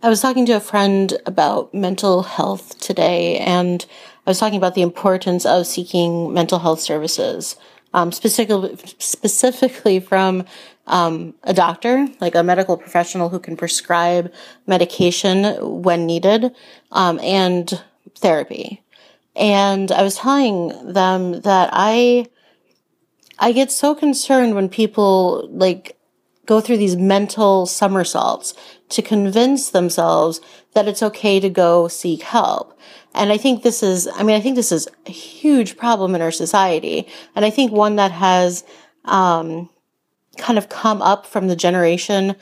I was talking to a friend about mental health today, and I was talking about the importance of seeking mental health services, um, specifically, specifically from um, a doctor, like a medical professional who can prescribe medication when needed, um, and therapy. And I was telling them that I, I get so concerned when people like go through these mental somersaults to convince themselves that it's okay to go seek help. And I think this is, I mean, I think this is a huge problem in our society. And I think one that has, um, kind of come up from the generation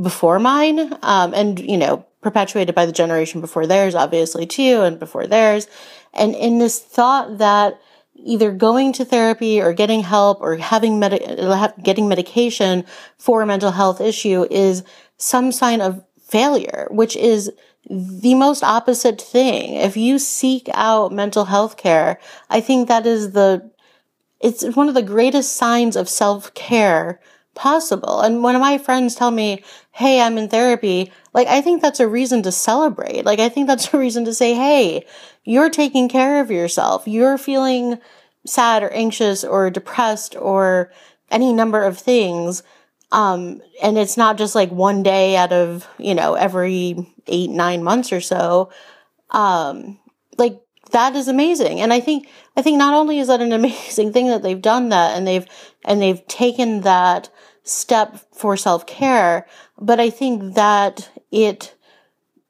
before mine, um, and, you know, perpetuated by the generation before theirs, obviously, too, and before theirs. And in this thought that either going to therapy or getting help or having med- getting medication for a mental health issue is some sign of failure, which is the most opposite thing. If you seek out mental health care, I think that is the, it's one of the greatest signs of self care possible. And when my friends tell me, Hey, I'm in therapy, like, I think that's a reason to celebrate. Like, I think that's a reason to say, Hey, you're taking care of yourself. You're feeling sad or anxious or depressed or any number of things. Um, and it's not just like one day out of, you know, every eight, nine months or so. Um, like that is amazing. And I think, I think not only is that an amazing thing that they've done that and they've, and they've taken that step for self care, but I think that it,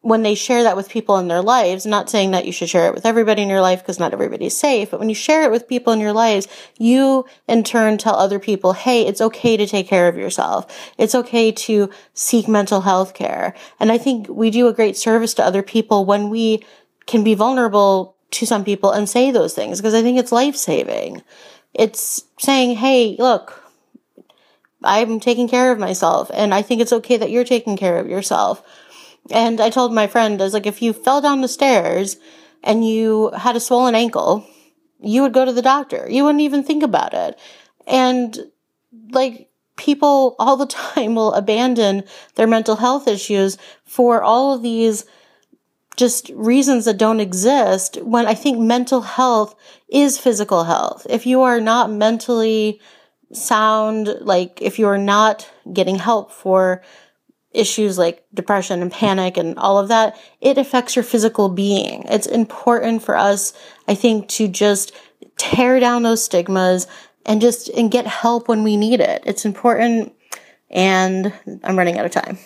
when they share that with people in their lives, not saying that you should share it with everybody in your life because not everybody's safe, but when you share it with people in your lives, you in turn tell other people, hey, it's okay to take care of yourself. It's okay to seek mental health care. And I think we do a great service to other people when we can be vulnerable to some people and say those things because I think it's life saving. It's saying, hey, look, I'm taking care of myself and I think it's okay that you're taking care of yourself and I told my friend, I was like, if you fell down the stairs and you had a swollen ankle, you would go to the doctor. You wouldn't even think about it. And like, people all the time will abandon their mental health issues for all of these just reasons that don't exist when I think mental health is physical health. If you are not mentally sound, like if you are not getting help for issues like depression and panic and all of that, it affects your physical being. It's important for us, I think, to just tear down those stigmas and just and get help when we need it. It's important and I'm running out of time.